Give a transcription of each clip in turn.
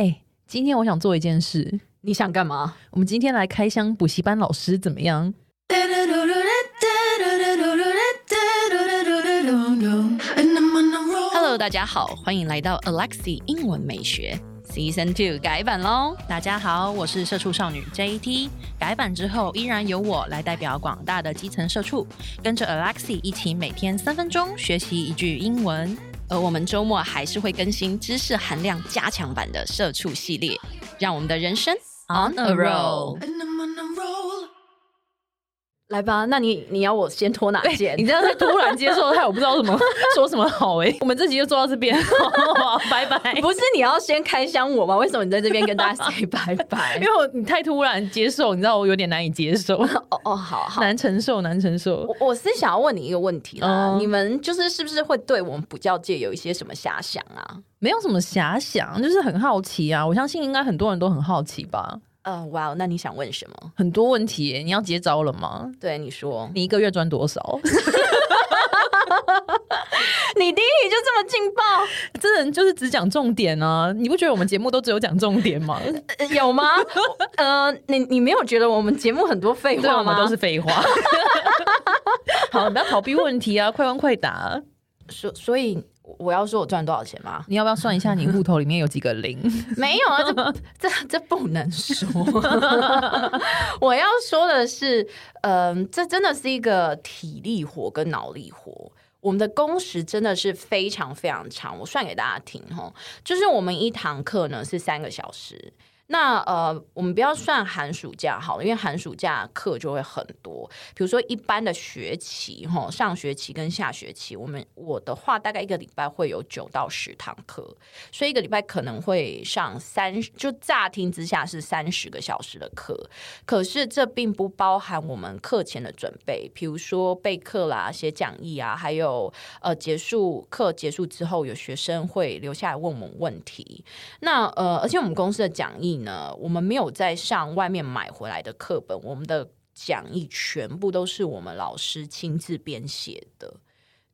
哎，今天我想做一件事，你想干嘛？我们今天来开箱补习班老师怎么样？Hello，大家好，欢迎来到 Alexi 英文美学 Season Two 改版喽！大家好，我是社畜少女 JT。改版之后，依然由我来代表广大的基层社畜，跟着 Alexi 一起每天三分钟学习一句英文。而我们周末还是会更新知识含量加强版的社畜系列，让我们的人生 on a roll。来吧，那你你要我先脱哪件？你这样突然接受，害我不知道怎么 说什么好哎。我们这集就做到这边，拜拜。不是你要先开箱我吗？为什么你在这边跟大家 say 拜拜？因为我你太突然接受，你知道我有点难以接受。哦哦，好好，难承受，难承受。我我是想要问你一个问题啦，你们就是是不是会对我们补教界有一些什么遐想啊？没有什么遐想，就是很好奇啊。我相信应该很多人都很好奇吧。呃，哇，wow, 那你想问什么？很多问题耶，你要接招了吗？对，你说，你一个月赚多少？你第一题就这么劲爆，这人就是只讲重点啊！你不觉得我们节目都只有讲重点吗？有吗？呃，你你没有觉得我们节目很多废话吗？都是废话。好，不要逃避问题啊，快问快答。所所以。我要说我赚多少钱吗？你要不要算一下你户头里面有几个零？没有啊，这 这这不能说。我要说的是，嗯、呃，这真的是一个体力活跟脑力活。我们的工时真的是非常非常长。我算给大家听哦，就是我们一堂课呢是三个小时。那呃，我们不要算寒暑假好了，因为寒暑假课就会很多。比如说一般的学期，哈，上学期跟下学期，我们我的话大概一个礼拜会有九到十堂课，所以一个礼拜可能会上三，就乍听之下是三十个小时的课。可是这并不包含我们课前的准备，比如说备课啦、写讲义啊，还有呃结束课结束之后，有学生会留下来问我们问题。那呃，而且我们公司的讲义。呢，我们没有在上外面买回来的课本，我们的讲义全部都是我们老师亲自编写的，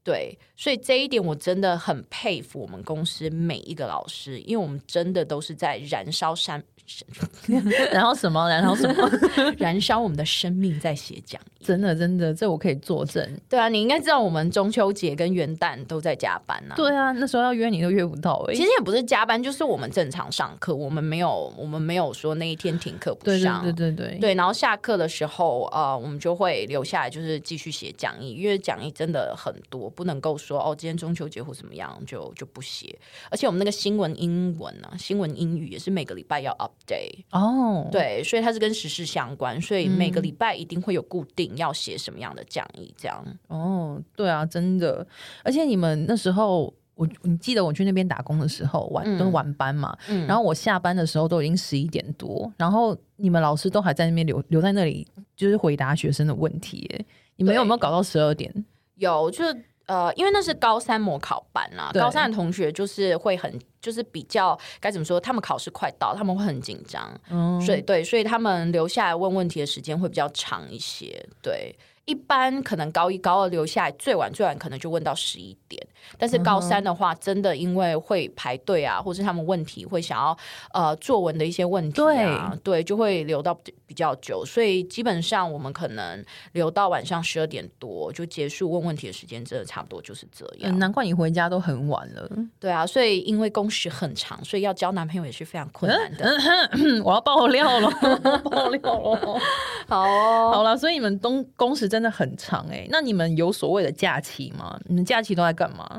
对，所以这一点我真的很佩服我们公司每一个老师，因为我们真的都是在燃烧山。然后什么？然后什么？燃烧我们的生命在写讲义，真的真的，这我可以作证。对啊，你应该知道我们中秋节跟元旦都在加班呐、啊。对啊，那时候要约你都约不到哎、欸。其实也不是加班，就是我们正常上课，我们没有我们没有说那一天停课不上。对对对对对。对，然后下课的时候呃，我们就会留下来，就是继续写讲义，因为讲义真的很多，不能够说哦，今天中秋节或怎么样就就不写。而且我们那个新闻英文呢、啊，新闻英语也是每个礼拜要 update 哦对，所以它是跟时事相关，所以每个礼拜一定会有固定要写什么样的讲义，这样。哦，oh, 对啊，真的，而且你们那时候，我你记得我去那边打工的时候，晚、嗯、都是晚班嘛，嗯、然后我下班的时候都已经十一点多，然后你们老师都还在那边留留在那里，就是回答学生的问题。哎，你们有没有搞到十二点？有，就是。呃，因为那是高三模考班啊，高三的同学就是会很，就是比较该怎么说，他们考试快到，他们会很紧张，嗯，所以对，所以他们留下来问问题的时间会比较长一些，对。一般可能高一高二留下来最晚最晚可能就问到十一点，但是高三的话，真的因为会排队啊，或是他们问题会想要呃作文的一些问题啊，对，对，就会留到比较久，所以基本上我们可能留到晚上十二点多就结束问问题的时间，真的差不多就是这样。难怪你回家都很晚了。对啊，所以因为工时很长，所以要交男朋友也是非常困难的。嗯、我要爆料了，爆料了。好、哦，好了，所以你们东工时真的很长哎、欸，那你们有所谓的假期吗？你们假期都在干嘛？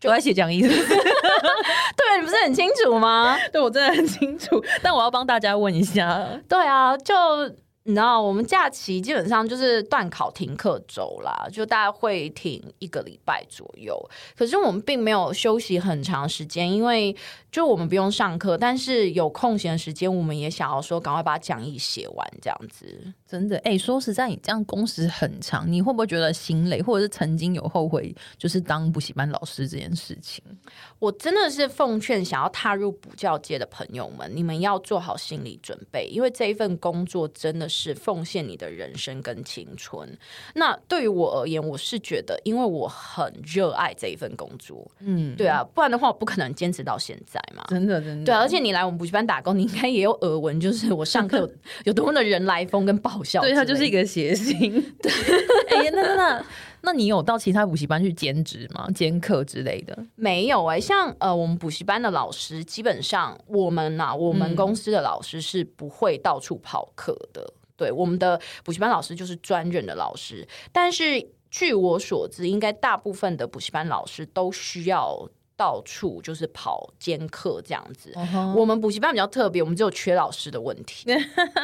就在写讲义是不是？对，你不是很清楚吗？对，我真的很清楚，但我要帮大家问一下。对啊，就。你知道，我们假期基本上就是断考停课周啦，就大概会停一个礼拜左右。可是我们并没有休息很长时间，因为就我们不用上课，但是有空闲的时间，我们也想要说赶快把讲义写完，这样子。真的，哎、欸，说实在，你这样工时很长，你会不会觉得心累，或者是曾经有后悔，就是当补习班老师这件事情？我真的是奉劝想要踏入补教界的朋友们，你们要做好心理准备，因为这一份工作真的是。是奉献你的人生跟青春。那对于我而言，我是觉得，因为我很热爱这一份工作，嗯，对啊，不然的话，我不可能坚持到现在嘛。真的，真的。对，而且你来我们补习班打工，你应该也有耳闻，就是我上课有 有多么的人来疯跟爆笑。对，他就是一个谐星。对，哎呀，那那那。那你有到其他补习班去兼职吗？兼课之类的？没有哎、欸，像呃，我们补习班的老师，基本上我们呐、啊，我们公司的老师是不会到处跑课的。嗯、对，我们的补习班老师就是专任的老师。但是据我所知，应该大部分的补习班老师都需要到处就是跑兼课这样子。Uh-huh. 我们补习班比较特别，我们只有缺老师的问题。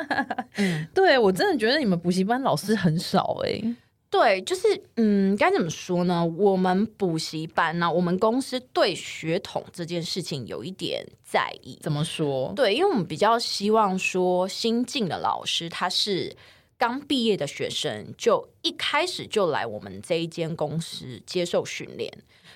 嗯，对我真的觉得你们补习班老师很少哎、欸。对，就是嗯，该怎么说呢？我们补习班呢、啊，我们公司对血统这件事情有一点在意。怎么说？对，因为我们比较希望说，新进的老师他是刚毕业的学生，就一开始就来我们这一间公司接受训练，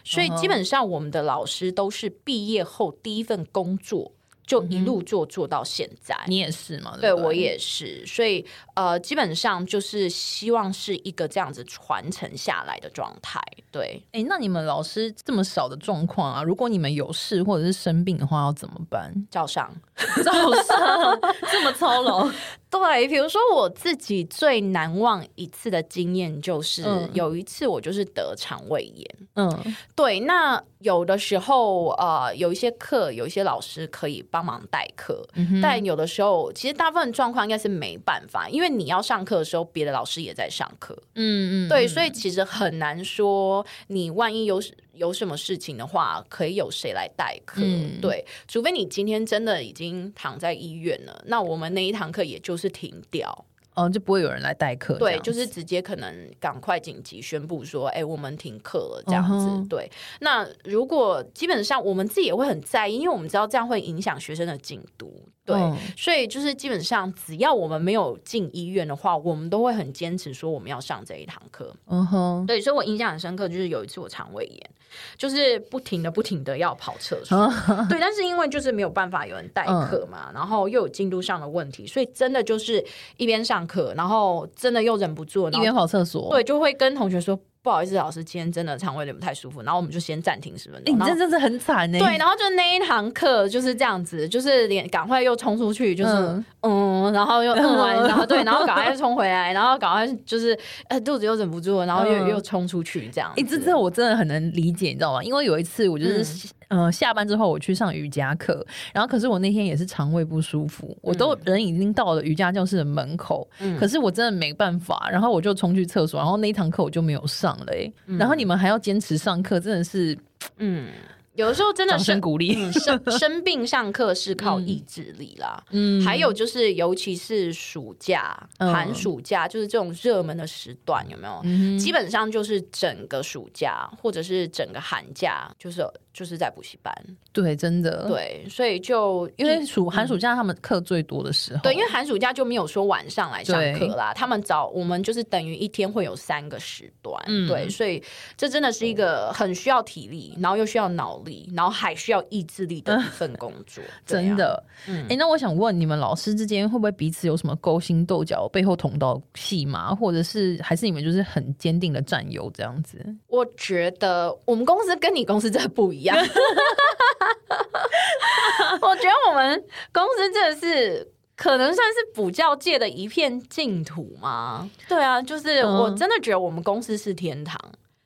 所以基本上我们的老师都是毕业后第一份工作。就一路做做到现在，嗯、你也是吗？对，对我也是，所以呃，基本上就是希望是一个这样子传承下来的状态。对，哎，那你们老师这么少的状况啊，如果你们有事或者是生病的话，要怎么办？照上，照上，这么操劳。对，比如说我自己最难忘一次的经验，就是、嗯、有一次我就是得肠胃炎。嗯，对，那有的时候呃，有一些课，有一些老师可以帮忙代课、嗯，但有的时候其实大部分状况应该是没办法，因为你要上课的时候，别的老师也在上课。嗯嗯，对，所以其实很难说，你万一有。有什么事情的话，可以有谁来代课？嗯，对，除非你今天真的已经躺在医院了，那我们那一堂课也就是停掉。哦，就不会有人来代课。对，就是直接可能赶快紧急宣布说，哎，我们停课了这样子。Uh-huh. 对，那如果基本上我们自己也会很在意，因为我们知道这样会影响学生的进度。对，uh-huh. 所以就是基本上只要我们没有进医院的话，我们都会很坚持说我们要上这一堂课。嗯哼，对，所以我印象很深刻，就是有一次我肠胃炎，就是不停的不停的要跑厕所。Uh-huh. 对，但是因为就是没有办法有人代课嘛，uh-huh. 然后又有进度上的问题，所以真的就是一边上。课，然后真的又忍不住，一边跑厕所，对，就会跟同学说。不好意思，老师，今天真的肠胃有点不太舒服，然后我们就先暂停十分钟。你这真是很惨呢。对，然后就那一堂课就是这样子，就是连赶快又冲出去，就是嗯，嗯，然后又嗯完，然后对，然后赶快又冲回来，然后赶快就是呃肚子又忍不住了，然后又、嗯、又冲出去这样。哎，这这我真的很能理解，你知道吗？因为有一次我就是嗯、呃、下班之后我去上瑜伽课，然后可是我那天也是肠胃不舒服，我都人已经到了瑜伽教室的门口，嗯、可是我真的没办法，然后我就冲去厕所，然后那一堂课我就没有上了、欸，哎、嗯，然后。你们还要坚持上课，真的是，嗯。有的时候真的是鼓励、嗯、生生病上课是靠意志力啦，嗯，还有就是尤其是暑假、嗯、寒暑假，就是这种热门的时段，有没有、嗯？基本上就是整个暑假或者是整个寒假，就是就是在补习班。对，真的对，所以就因为暑寒暑假他们课最多的时候，对，因为寒暑假就没有说晚上来上课啦，他们早我们就是等于一天会有三个时段，嗯、对，所以这真的是一个很需要体力，然后又需要脑力。然后还需要意志力的一份工作，啊、真的。哎、嗯欸，那我想问你们老师之间会不会彼此有什么勾心斗角、背后捅刀戏码，或者是还是你们就是很坚定的战友这样子？我觉得我们公司跟你公司真的不一样。我觉得我们公司真的是可能算是补教界的一片净土吗？对啊，就是我真的觉得我们公司是天堂。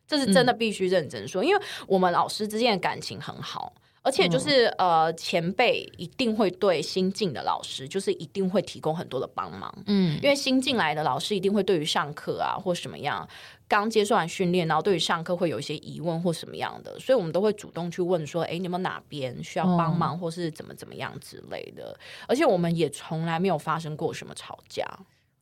这是真的必须认真说，嗯，因为我们老师之间的感情很好，而且就是，嗯，呃，前辈一定会对新进的老师，就是一定会提供很多的帮忙。嗯，因为新进来的老师一定会对于上课啊或什么样，刚接受完训练，然后对于上课会有一些疑问或什么样的，所以我们都会主动去问说，哎，你们哪边需要帮忙，或是怎么怎么样之类的。而且我们也从来没有发生过什么吵架。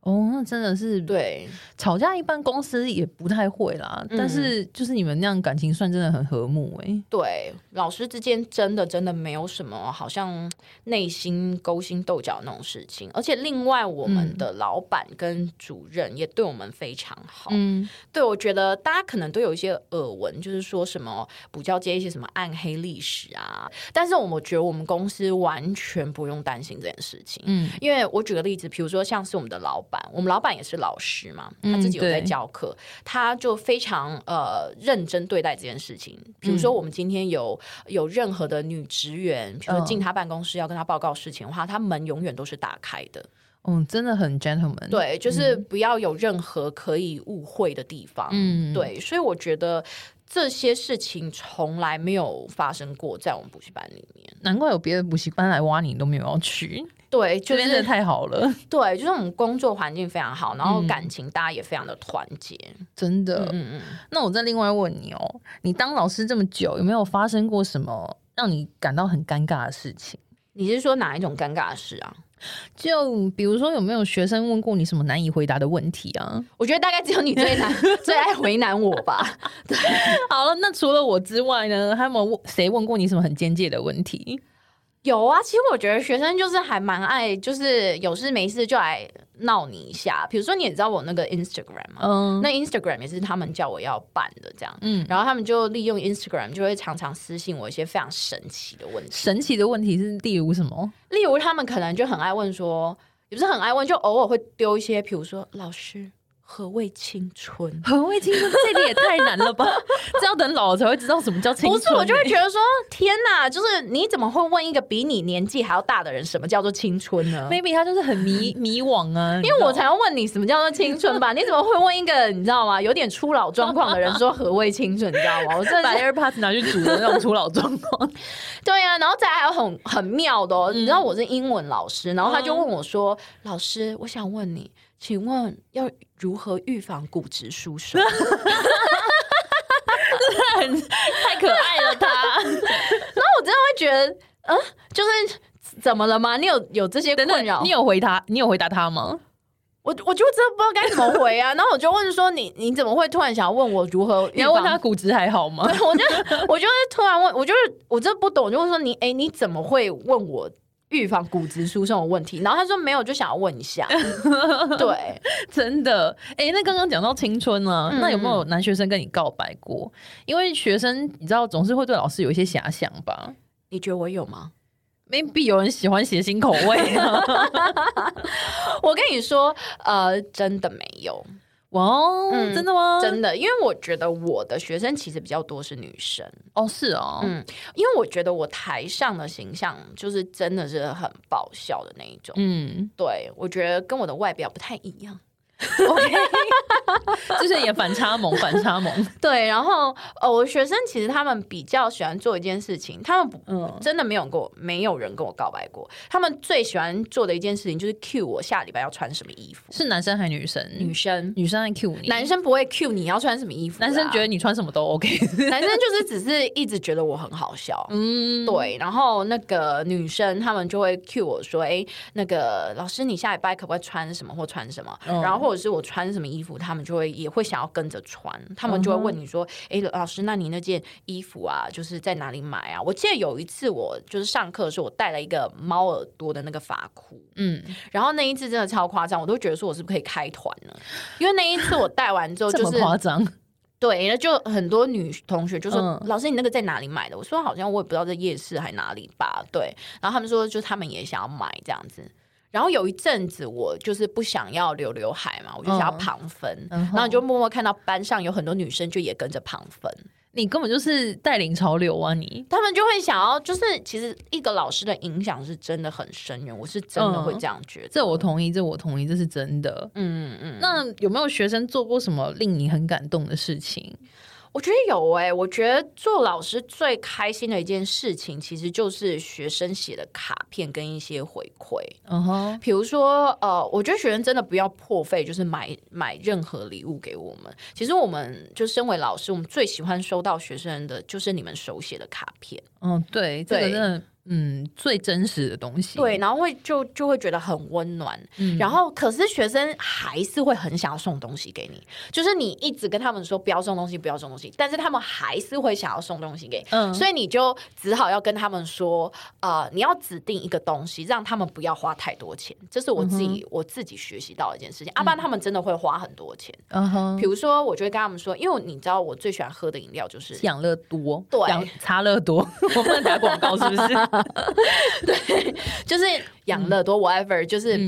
哦，那真的是对吵架，一般公司也不太会啦。嗯、但是就是你们那样感情算真的很和睦哎、欸。对，老师之间真的真的没有什么好像内心勾心斗角那种事情。而且另外，我们的老板跟主任也对我们非常好。嗯，对，我觉得大家可能都有一些耳闻，就是说什么补教界一些什么暗黑历史啊。但是我们觉得我们公司完全不用担心这件事情。嗯，因为我举个例子，比如说像是我们的老板。板，我们老板也是老师嘛，他自己有在教课，嗯、他就非常呃认真对待这件事情。比如说，我们今天有有任何的女职员，比如说进他办公室要跟他报告事情的话，他门永远都是打开的。嗯，真的很 gentleman。对，就是不要有任何可以误会的地方。嗯，对，所以我觉得这些事情从来没有发生过在我们补习班里面。难怪有别的补习班来挖你，都没有要去。对，就是真的太好了。对，就是我们工作环境非常好，然后感情大家也非常的团结。嗯、真的，嗯嗯。那我再另外问你哦，你当老师这么久，有没有发生过什么让你感到很尴尬的事情？你是说哪一种尴尬的事啊？就比如说，有没有学生问过你什么难以回答的问题啊？我觉得大概只有你最难、最爱为难我吧。对，好了，那除了我之外呢，还有没有问谁问过你什么很尖锐的问题？有啊，其实我觉得学生就是还蛮爱，就是有事没事就来闹你一下。比如说，你也知道我那个 Instagram 嘛，嗯，那 Instagram 也是他们叫我要办的，这样，嗯，然后他们就利用 Instagram 就会常常私信我一些非常神奇的问题。神奇的问题是例如什么？例如他们可能就很爱问说，也不是很爱问，就偶尔会丢一些，比如说老师。何谓青春？何谓青春？这个也太难了吧！这要等老了才会知道什么叫青春。不是，我就会觉得说，天哪，就是你怎么会问一个比你年纪还要大的人，什么叫做青春呢？Maybe 他就是很迷 迷惘啊，因为我才要问你什么叫做青春吧？你怎么会问一个你知道吗？有点初老状况的人说何谓青春？你知道吗？我真的把 AirPods 拿去煮的那种初老状况。对呀、啊，然后再还有很很妙的、哦，嗯、你知道我是英文老师，然后他就问我说：“嗯、老师，我想问你。”请问要如何预防骨质疏松？很太可爱了他，然后我真的会觉得，嗯，就是怎么了吗？你有有这些困扰？你有回答？你有回答他吗？我我就真的不知道该怎么回啊！然后我就问说你：“你你怎么会突然想要问我如何？你要问他骨质还好吗？” 我就我就是突然问，我就是我真的不懂，我就问说你：“哎，你怎么会问我？”预防骨质疏松的问题，然后他说没有，就想要问一下。对，真的。哎、欸，那刚刚讲到青春呢、啊，嗯、那有没有男学生跟你告白过？因为学生你知道总是会对老师有一些遐想吧？你觉得我有吗？Maybe 有人喜欢谐星口味。我跟你说，呃，真的没有。哇哦，嗯、真的吗？真的，因为我觉得我的学生其实比较多是女生哦，是哦，嗯，因为我觉得我台上的形象就是真的是很爆笑的那一种，嗯，对，我觉得跟我的外表不太一样。OK，就是也反差萌，反差萌。对，然后呃，我学生其实他们比较喜欢做一件事情，他们嗯，真的没有跟我，没有人跟我告白过。他们最喜欢做的一件事情就是 cue 我下礼拜要穿什么衣服。是男生还是女生？女生，女生在 cue 你。男生不会 cue 你要穿什么衣服，男生觉得你穿什么都 OK。男生就是只是一直觉得我很好笑，嗯，对。然后那个女生他们就会 cue 我说，哎，那个老师你下礼拜可不可以穿什么或穿什么？嗯、然后。或者是我穿什么衣服，他们就会也会想要跟着穿，他们就会问你说：“哎、uh huh. 欸，老师，那你那件衣服啊，就是在哪里买啊？”我记得有一次，我就是上课的时候，我带了一个猫耳朵的那个发箍，嗯，然后那一次真的超夸张，我都觉得说我是不是可以开团呢？因为那一次我带完之后就是夸张，对，那就很多女同学就说：“ uh. 老师，你那个在哪里买的？”我说：“好像我也不知道在夜市还哪里吧。”对，然后他们说，就他们也想要买这样子。然后有一阵子，我就是不想要留刘海嘛，我就想要旁分，嗯、然后你就默默看到班上有很多女生就也跟着旁分。你根本就是带领潮流啊你！你他们就会想要，就是其实一个老师的影响是真的很深远，我是真的会这样觉得。嗯、这我同意，这我同意，这是真的。嗯嗯。那有没有学生做过什么令你很感动的事情？我觉得有哎、欸，我觉得做老师最开心的一件事情，其实就是学生写的卡片跟一些回馈。嗯哼，比如说呃，我觉得学生真的不要破费，就是买买任何礼物给我们。其实我们就身为老师，我们最喜欢收到学生的就是你们手写的卡片。嗯，对，这个真的。嗯，最真实的东西。对，然后会就就会觉得很温暖。嗯，然后可是学生还是会很想要送东西给你，就是你一直跟他们说不要送东西，不要送东西，但是他们还是会想要送东西给你。嗯，所以你就只好要跟他们说，呃，你要指定一个东西，让他们不要花太多钱。这是我自己、嗯、我自己学习到的一件事情。要、嗯啊、不然他们真的会花很多钱。嗯哼，比如说，我就会跟他们说，因为你知道我最喜欢喝的饮料就是养乐多，对，茶乐多。我不能打广告是不是？对，就是养乐多，whatever，就是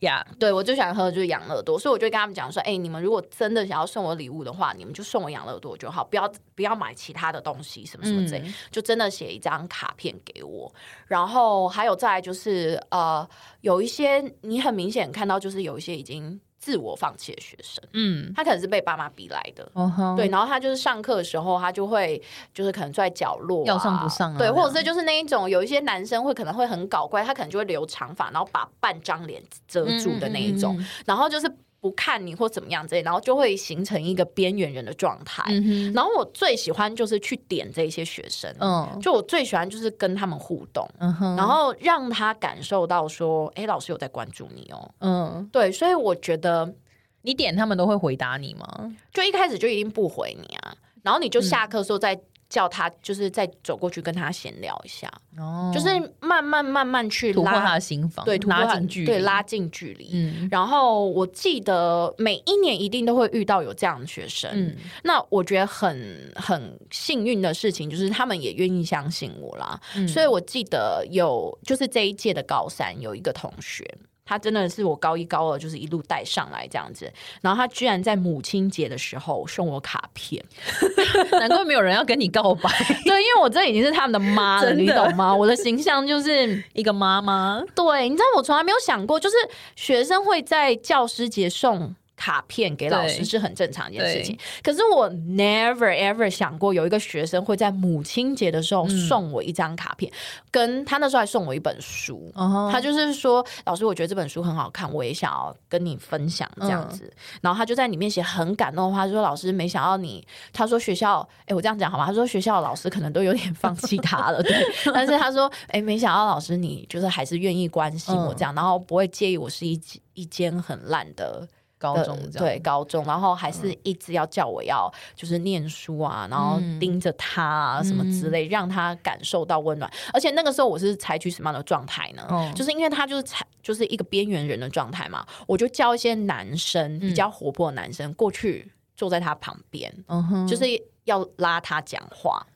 呀，Yeah. 对我最喜欢喝的就是养乐多，所以我就跟他们讲说，哎、欸，你们如果真的想要送我礼物的话，你们就送我养乐多就好，不要不要买其他的东西，什么什么之类，嗯、就真的写一张卡片给我。然后还有再就是，呃，有一些你很明显看到，就是有一些已经。自我放弃的学生，嗯，他可能是被爸妈逼来的，uh huh. 对，然后他就是上课的时候，他就会就是可能坐在角落、啊，要上不上啊，对，或者是就是那一种，有一些男生会可能会很搞怪，他可能就会留长发，然后把半张脸遮住的那一种，嗯嗯嗯，然后就是。不看你或怎么样之类，然后就会形成一个边缘人的状态。嗯、然后我最喜欢就是去点这些学生，嗯，就我最喜欢就是跟他们互动，嗯哼，然后让他感受到说，哎，老师有在关注你哦，嗯，对，所以我觉得你点他们都会回答你吗？就一开始就一定不回你啊，然后你就下课的时候再。嗯叫他就是再走过去跟他闲聊一下，哦，就是慢慢慢慢去突破他的心房，对，拉近距离，对，拉近距离。嗯，然后我记得每一年一定都会遇到有这样的学生，嗯，那我觉得很很幸运的事情就是他们也愿意相信我啦，嗯，所以我记得有就是这一届的高三有一个同学。他真的是我高一高二就是一路带上来这样子，然后他居然在母亲节的时候送我卡片，难怪没有人要跟你告白。对，因为我这已经是他们的妈了，你懂吗？我的形象就是 一个妈妈。对，你知道我从来没有想过，就是学生会在教师节送。卡片给老师是很正常一件事情，可是我 never ever 想过有一个学生会在母亲节的时候送我一张卡片，嗯、跟他那时候还送我一本书。Uh huh. 他就是说，老师，我觉得这本书很好看，我也想要跟你分享这样子。嗯、然后他就在里面写很感动的话，说老师，没想到你，他说学校，哎，我这样讲好吗？他说学校的老师可能都有点放弃他了，对。但是他说，哎，没想到老师你就是还是愿意关心我这样，嗯、然后不会介意我是一一间很烂的。高中对高中，然后还是一直要叫我要就是念书啊，嗯、然后盯着他啊什么之类，嗯、让他感受到温暖。而且那个时候我是采取什么样的状态呢？嗯、就是因为他就是采就是一个边缘人的状态嘛，我就叫一些男生比较活泼的男生过去坐在他旁边，嗯，就是要拉他讲话。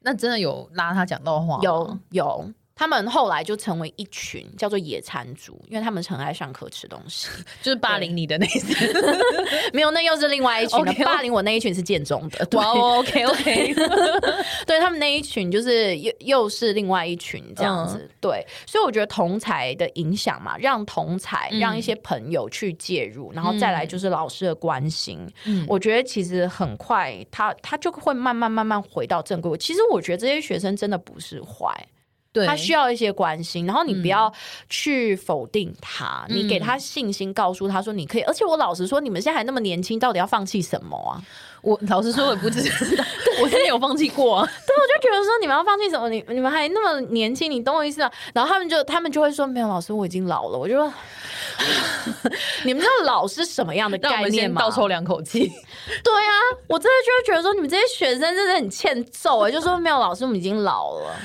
那真的有拉他讲到话吗？有有。他们后来就成为一群叫做野餐族，因为他们很爱上课吃东西，就是霸凌你的那些。没有，那又是另外一群的。霸凌我那一群是建中的。哇，OK OK，对 他们那一群就是又又是另外一群这样子。对，所以我觉得同才的影响嘛，让同才让一些朋友去介入，然后再来就是老师的关心。我觉得其实很快他他就会慢慢慢慢回到正轨。其实我觉得这些学生真的不是坏。对他需要一些关心，然后你不要去否定他，嗯、你给他信心，告诉他说你可以。而且我老实说，你们现在还那么年轻，到底要放弃什么啊？我老实说，我不知道，我真的有放弃过啊。对，我就觉得说你们要放弃什么？你你们还那么年轻，你懂我意思吗？然后他们就他们就会说没有，老师我已经老了。我就说 你们知道老是什么样的概念吗？倒抽两口气。对啊，我真的就会觉得说你们这些学生真的很欠揍哎、欸，就说没有老师，我们已经老了。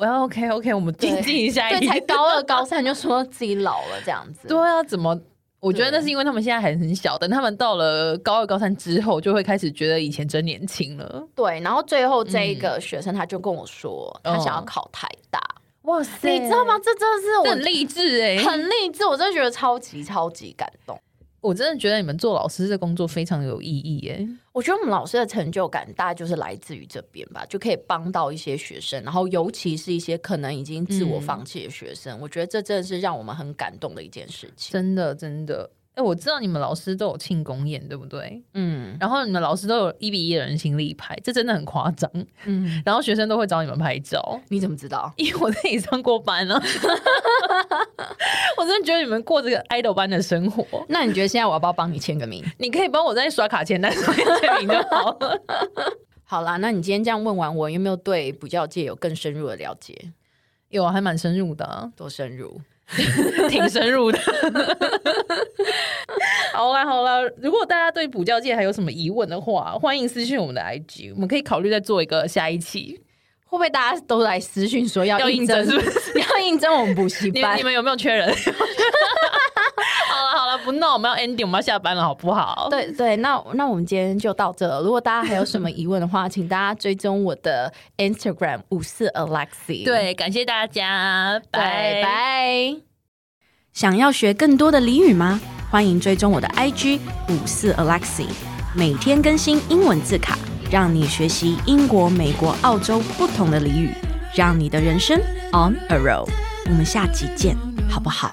我要 OK OK，我们静静一下。对，才高二高三就说自己老了这样子。对啊，怎么？我觉得那是因为他们现在还很小，等他们到了高二高三之后，就会开始觉得以前真年轻了。对，然后最后这一个学生他就跟我说，他想要考台大。哇塞，你知道吗？这真的是我很励志哎，很励志，我真的觉得超级超级感动。我真的觉得你们做老师这工作非常有意义耶！我觉得我们老师的成就感大概就是来自于这边吧，就可以帮到一些学生，然后尤其是一些可能已经自我放弃的学生，嗯、我觉得这真的是让我们很感动的一件事情。真的，真的。哎，我知道你们老师都有庆功宴，对不对？嗯，然后你们老师都有一比一的人形立牌，这真的很夸张。嗯，然后学生都会找你们拍照，你怎么知道？因为我在你上过班呢。我真的觉得你们过这个 idol 般的生活。那你觉得现在我要不要帮你签个名？你可以帮我在刷卡签单上面签名就好了。好啦，那你今天这样问完我，有没有对补教界有更深入的了解？有，还蛮深入的啊。多深入？挺深入的。好啦好啦，如果大家对补教界还有什么疑问的话，欢迎私讯我们的 IG，我们可以考虑再做一个下一期。会不会大家都来私讯说要应征？要应征我们补习班？你们有没有缺人？好了好了，不闹，我们要 ending，我们要下班了，好不好？对对，那那我们今天就到这了。如果大家还有什么疑问的话，请大家追踪我的 Instagram 五四 Alexie。对，感谢大家，拜拜。想要学更多的俚语吗？欢迎追踪我的 IG 五四 Alexie，每天更新英文字卡，让你学习英国、美国、澳洲不同的俚语，让你的人生 on a roll。我们下集见，好不好？